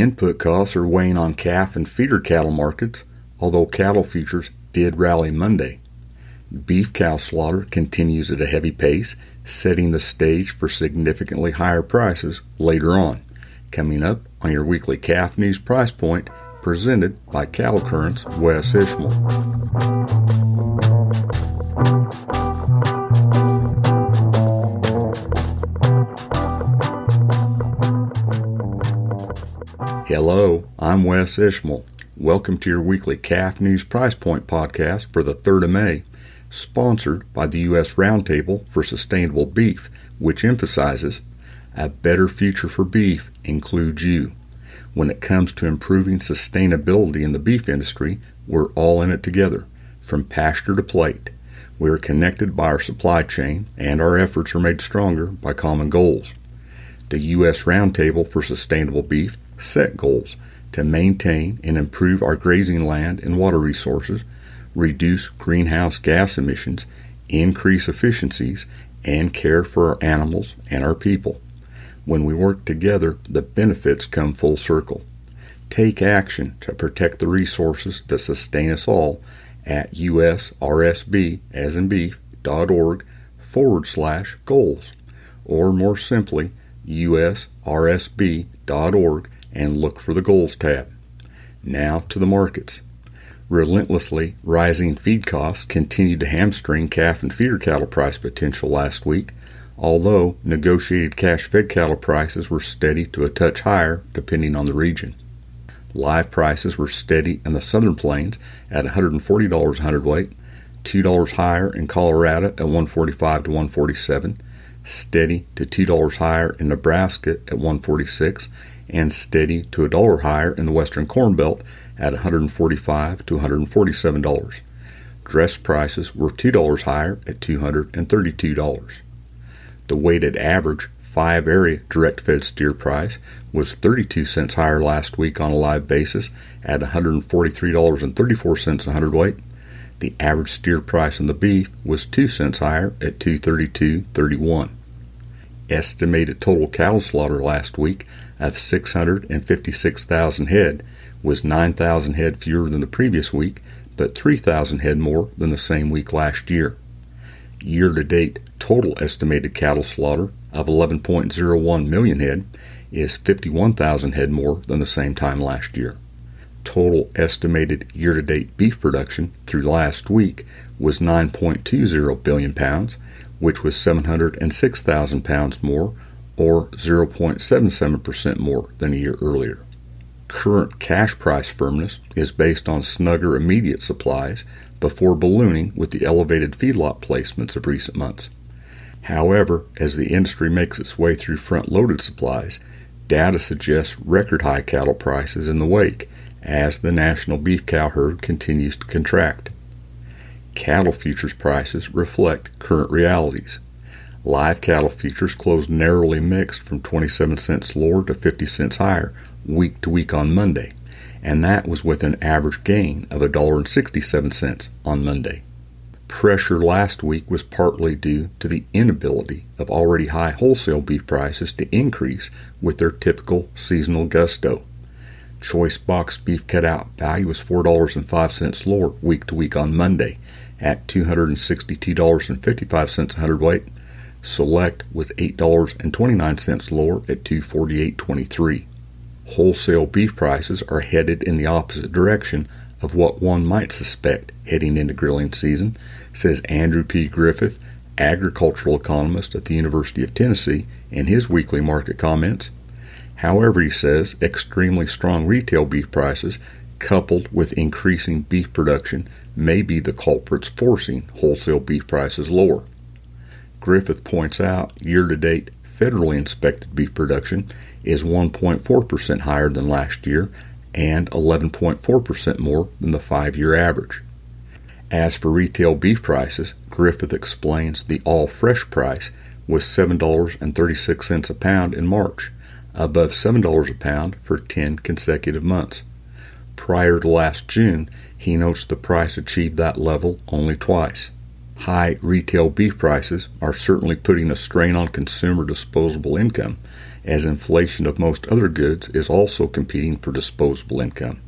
Input costs are weighing on calf and feeder cattle markets, although cattle futures did rally Monday. Beef cow slaughter continues at a heavy pace, setting the stage for significantly higher prices later on. Coming up on your weekly calf news price point, presented by Cattle Currents Wes Ishmael. Hello, I'm Wes Ishmael. Welcome to your weekly Calf News Price Point podcast for the 3rd of May, sponsored by the U.S. Roundtable for Sustainable Beef, which emphasizes a better future for beef includes you. When it comes to improving sustainability in the beef industry, we're all in it together, from pasture to plate. We are connected by our supply chain, and our efforts are made stronger by common goals. The U.S. Roundtable for Sustainable Beef set goals to maintain and improve our grazing land and water resources, reduce greenhouse gas emissions, increase efficiencies, and care for our animals and our people. When we work together, the benefits come full circle. Take action to protect the resources that sustain us all at usrsb, as in beef, .org forward slash goals, or more simply, usrsb.org and look for the Goals tab. Now to the markets. Relentlessly rising feed costs continued to hamstring calf and feeder cattle price potential last week, although negotiated cash fed cattle prices were steady to a touch higher depending on the region. Live prices were steady in the southern plains at $140 a hundredweight, $2 higher in Colorado at 145 to 147, steady to $2 higher in Nebraska at 146, and steady to a dollar higher in the western corn belt at $145 to 147 dollars. Dress prices were $2 higher at $232. The weighted average five area direct fed steer price was 32 cents higher last week on a live basis at $143.34 a hundredweight. The average steer price on the beef was 2 cents higher at 232.31. Estimated total cattle slaughter last week of 656,000 head was 9,000 head fewer than the previous week, but 3,000 head more than the same week last year. Year to date total estimated cattle slaughter of 11.01 million head is 51,000 head more than the same time last year. Total estimated year to date beef production through last week was 9.20 billion pounds, which was 706,000 pounds more or 0.77% more than a year earlier. Current cash price firmness is based on snugger immediate supplies before ballooning with the elevated feedlot placements of recent months. However, as the industry makes its way through front loaded supplies, data suggests record high cattle prices in the wake as the national beef cow herd continues to contract. Cattle futures prices reflect current realities. Live cattle futures closed narrowly mixed from 27 cents lower to 50 cents higher week to week on Monday, and that was with an average gain of $1.67 on Monday. Pressure last week was partly due to the inability of already high wholesale beef prices to increase with their typical seasonal gusto. Choice box beef cutout value was $4.05 lower week to week on Monday at $262.55 a hundredweight Select was $8.29 lower at 248.23. Wholesale beef prices are headed in the opposite direction of what one might suspect heading into grilling season, says Andrew P. Griffith, agricultural economist at the University of Tennessee, in his weekly market comments. However, he says extremely strong retail beef prices coupled with increasing beef production may be the culprits forcing wholesale beef prices lower. Griffith points out year to date federally inspected beef production is 1.4% higher than last year and 11.4% more than the five year average. As for retail beef prices, Griffith explains the all fresh price was $7.36 a pound in March, above $7 a pound for 10 consecutive months. Prior to last June, he notes the price achieved that level only twice. High retail beef prices are certainly putting a strain on consumer disposable income, as inflation of most other goods is also competing for disposable income.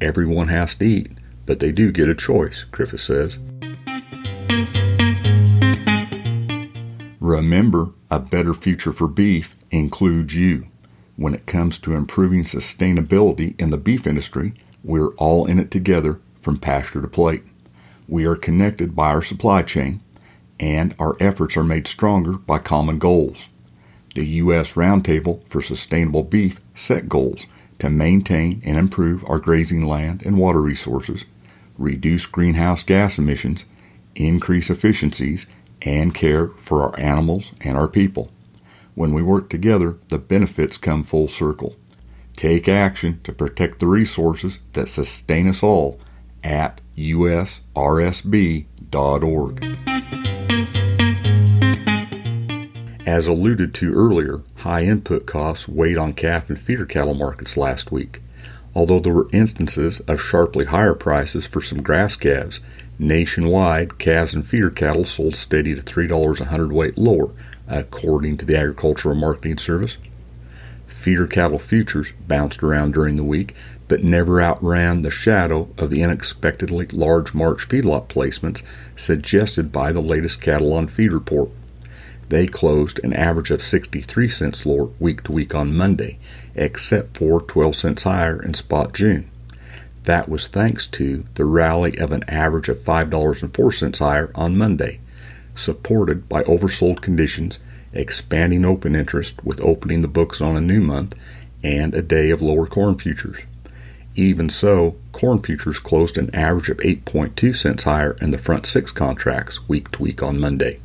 Everyone has to eat, but they do get a choice, Griffith says. Remember, a better future for beef includes you. When it comes to improving sustainability in the beef industry, we're all in it together from pasture to plate. We are connected by our supply chain, and our efforts are made stronger by common goals. The U.S. Roundtable for Sustainable Beef set goals to maintain and improve our grazing land and water resources, reduce greenhouse gas emissions, increase efficiencies, and care for our animals and our people. When we work together, the benefits come full circle. Take action to protect the resources that sustain us all at usrsb.org. As alluded to earlier, high input costs weighed on calf and feeder cattle markets last week. Although there were instances of sharply higher prices for some grass calves, nationwide calves and feeder cattle sold steady to $3 a hundredweight lower, according to the Agricultural Marketing Service. Feeder cattle futures bounced around during the week, but never outran the shadow of the unexpectedly large March feedlot placements suggested by the latest Cattle on Feed report. They closed an average of 63 cents lower week to week on Monday, except for 12 cents higher in spot June. That was thanks to the rally of an average of $5.04 higher on Monday, supported by oversold conditions, expanding open interest with opening the books on a new month, and a day of lower corn futures. Even so, corn futures closed an average of 8.2 cents higher in the front six contracts week to week on Monday.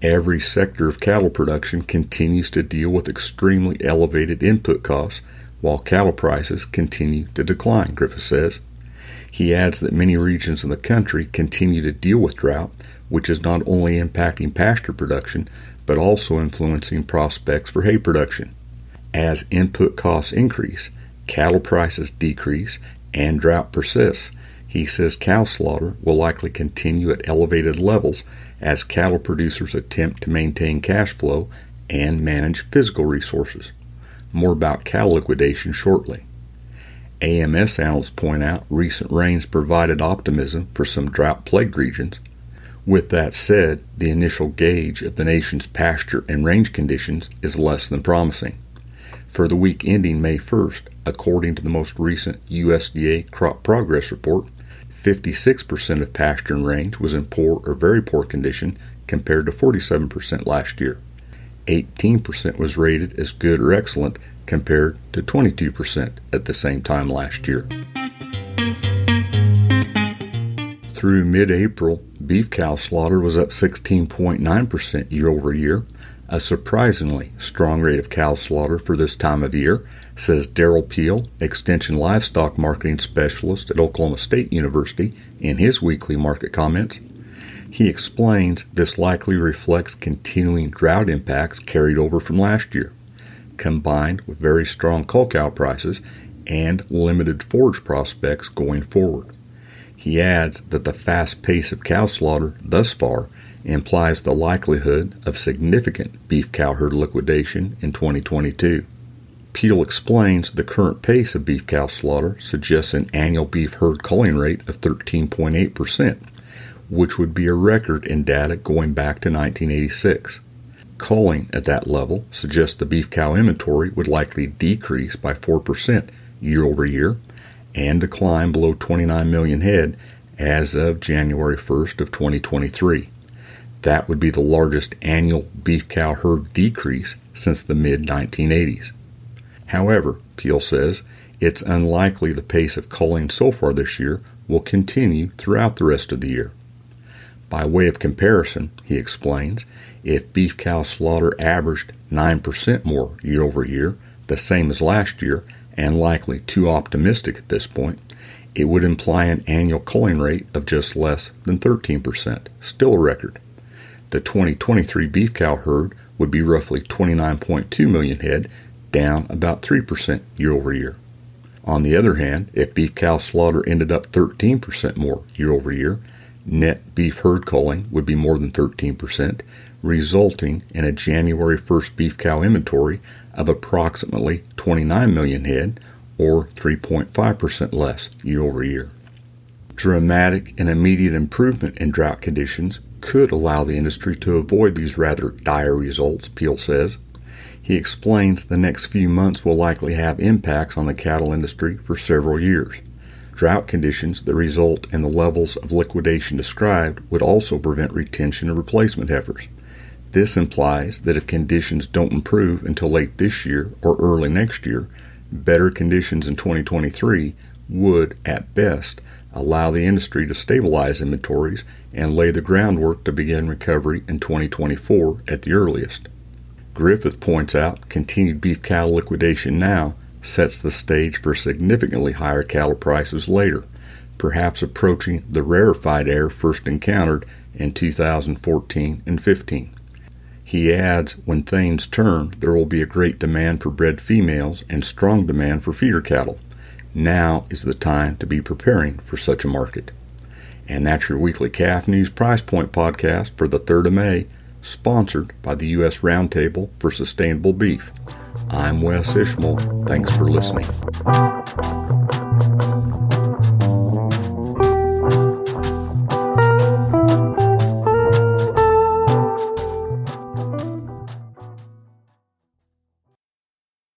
Every sector of cattle production continues to deal with extremely elevated input costs while cattle prices continue to decline, Griffith says. He adds that many regions in the country continue to deal with drought, which is not only impacting pasture production, but also influencing prospects for hay production. As input costs increase, cattle prices decrease, and drought persists, he says cow slaughter will likely continue at elevated levels as cattle producers attempt to maintain cash flow and manage physical resources. More about cow liquidation shortly. AMS analysts point out recent rains provided optimism for some drought plagued regions. With that said, the initial gauge of the nation's pasture and range conditions is less than promising. For the week ending May 1st, according to the most recent USDA Crop Progress Report, 56% of pasture and range was in poor or very poor condition compared to 47% last year. 18% was rated as good or excellent compared to 22% at the same time last year. Through mid April, beef cow slaughter was up 16.9% year over year, a surprisingly strong rate of cow slaughter for this time of year says Derrell Peel, Extension Livestock Marketing Specialist at Oklahoma State University, in his weekly market comments. He explains this likely reflects continuing drought impacts carried over from last year, combined with very strong cull cow prices and limited forage prospects going forward. He adds that the fast pace of cow slaughter thus far implies the likelihood of significant beef cow herd liquidation in 2022. Peel explains the current pace of beef cow slaughter suggests an annual beef herd culling rate of 13.8%, which would be a record in data going back to 1986. Culling at that level suggests the beef cow inventory would likely decrease by 4% year over year and decline below 29 million head as of January 1st of 2023. That would be the largest annual beef cow herd decrease since the mid 1980s. However, Peel says, it's unlikely the pace of culling so far this year will continue throughout the rest of the year. By way of comparison, he explains, if beef cow slaughter averaged 9% more year over year, the same as last year, and likely too optimistic at this point, it would imply an annual culling rate of just less than 13%, still a record. The 2023 beef cow herd would be roughly 29.2 million head, down about 3% year over year. On the other hand, if beef cow slaughter ended up 13% more year over year, Net beef herd culling would be more than 13%, resulting in a January 1st beef cow inventory of approximately 29 million head, or 3.5% less year over year. Dramatic and immediate improvement in drought conditions could allow the industry to avoid these rather dire results, Peel says. He explains the next few months will likely have impacts on the cattle industry for several years. Drought conditions that result in the levels of liquidation described would also prevent retention of replacement heifers. This implies that if conditions don't improve until late this year or early next year, better conditions in 2023 would, at best, allow the industry to stabilize inventories and lay the groundwork to begin recovery in 2024 at the earliest. Griffith points out continued beef cattle liquidation now sets the stage for significantly higher cattle prices later, perhaps approaching the rarefied air first encountered in 2014 and 15. He adds, when things turn, there will be a great demand for bred females and strong demand for feeder cattle. Now is the time to be preparing for such a market. And that's your weekly Calf News Price Point podcast for the 3rd of May, sponsored by the U.S. Roundtable for Sustainable Beef. I'm Wes Ishmael. Thanks for listening.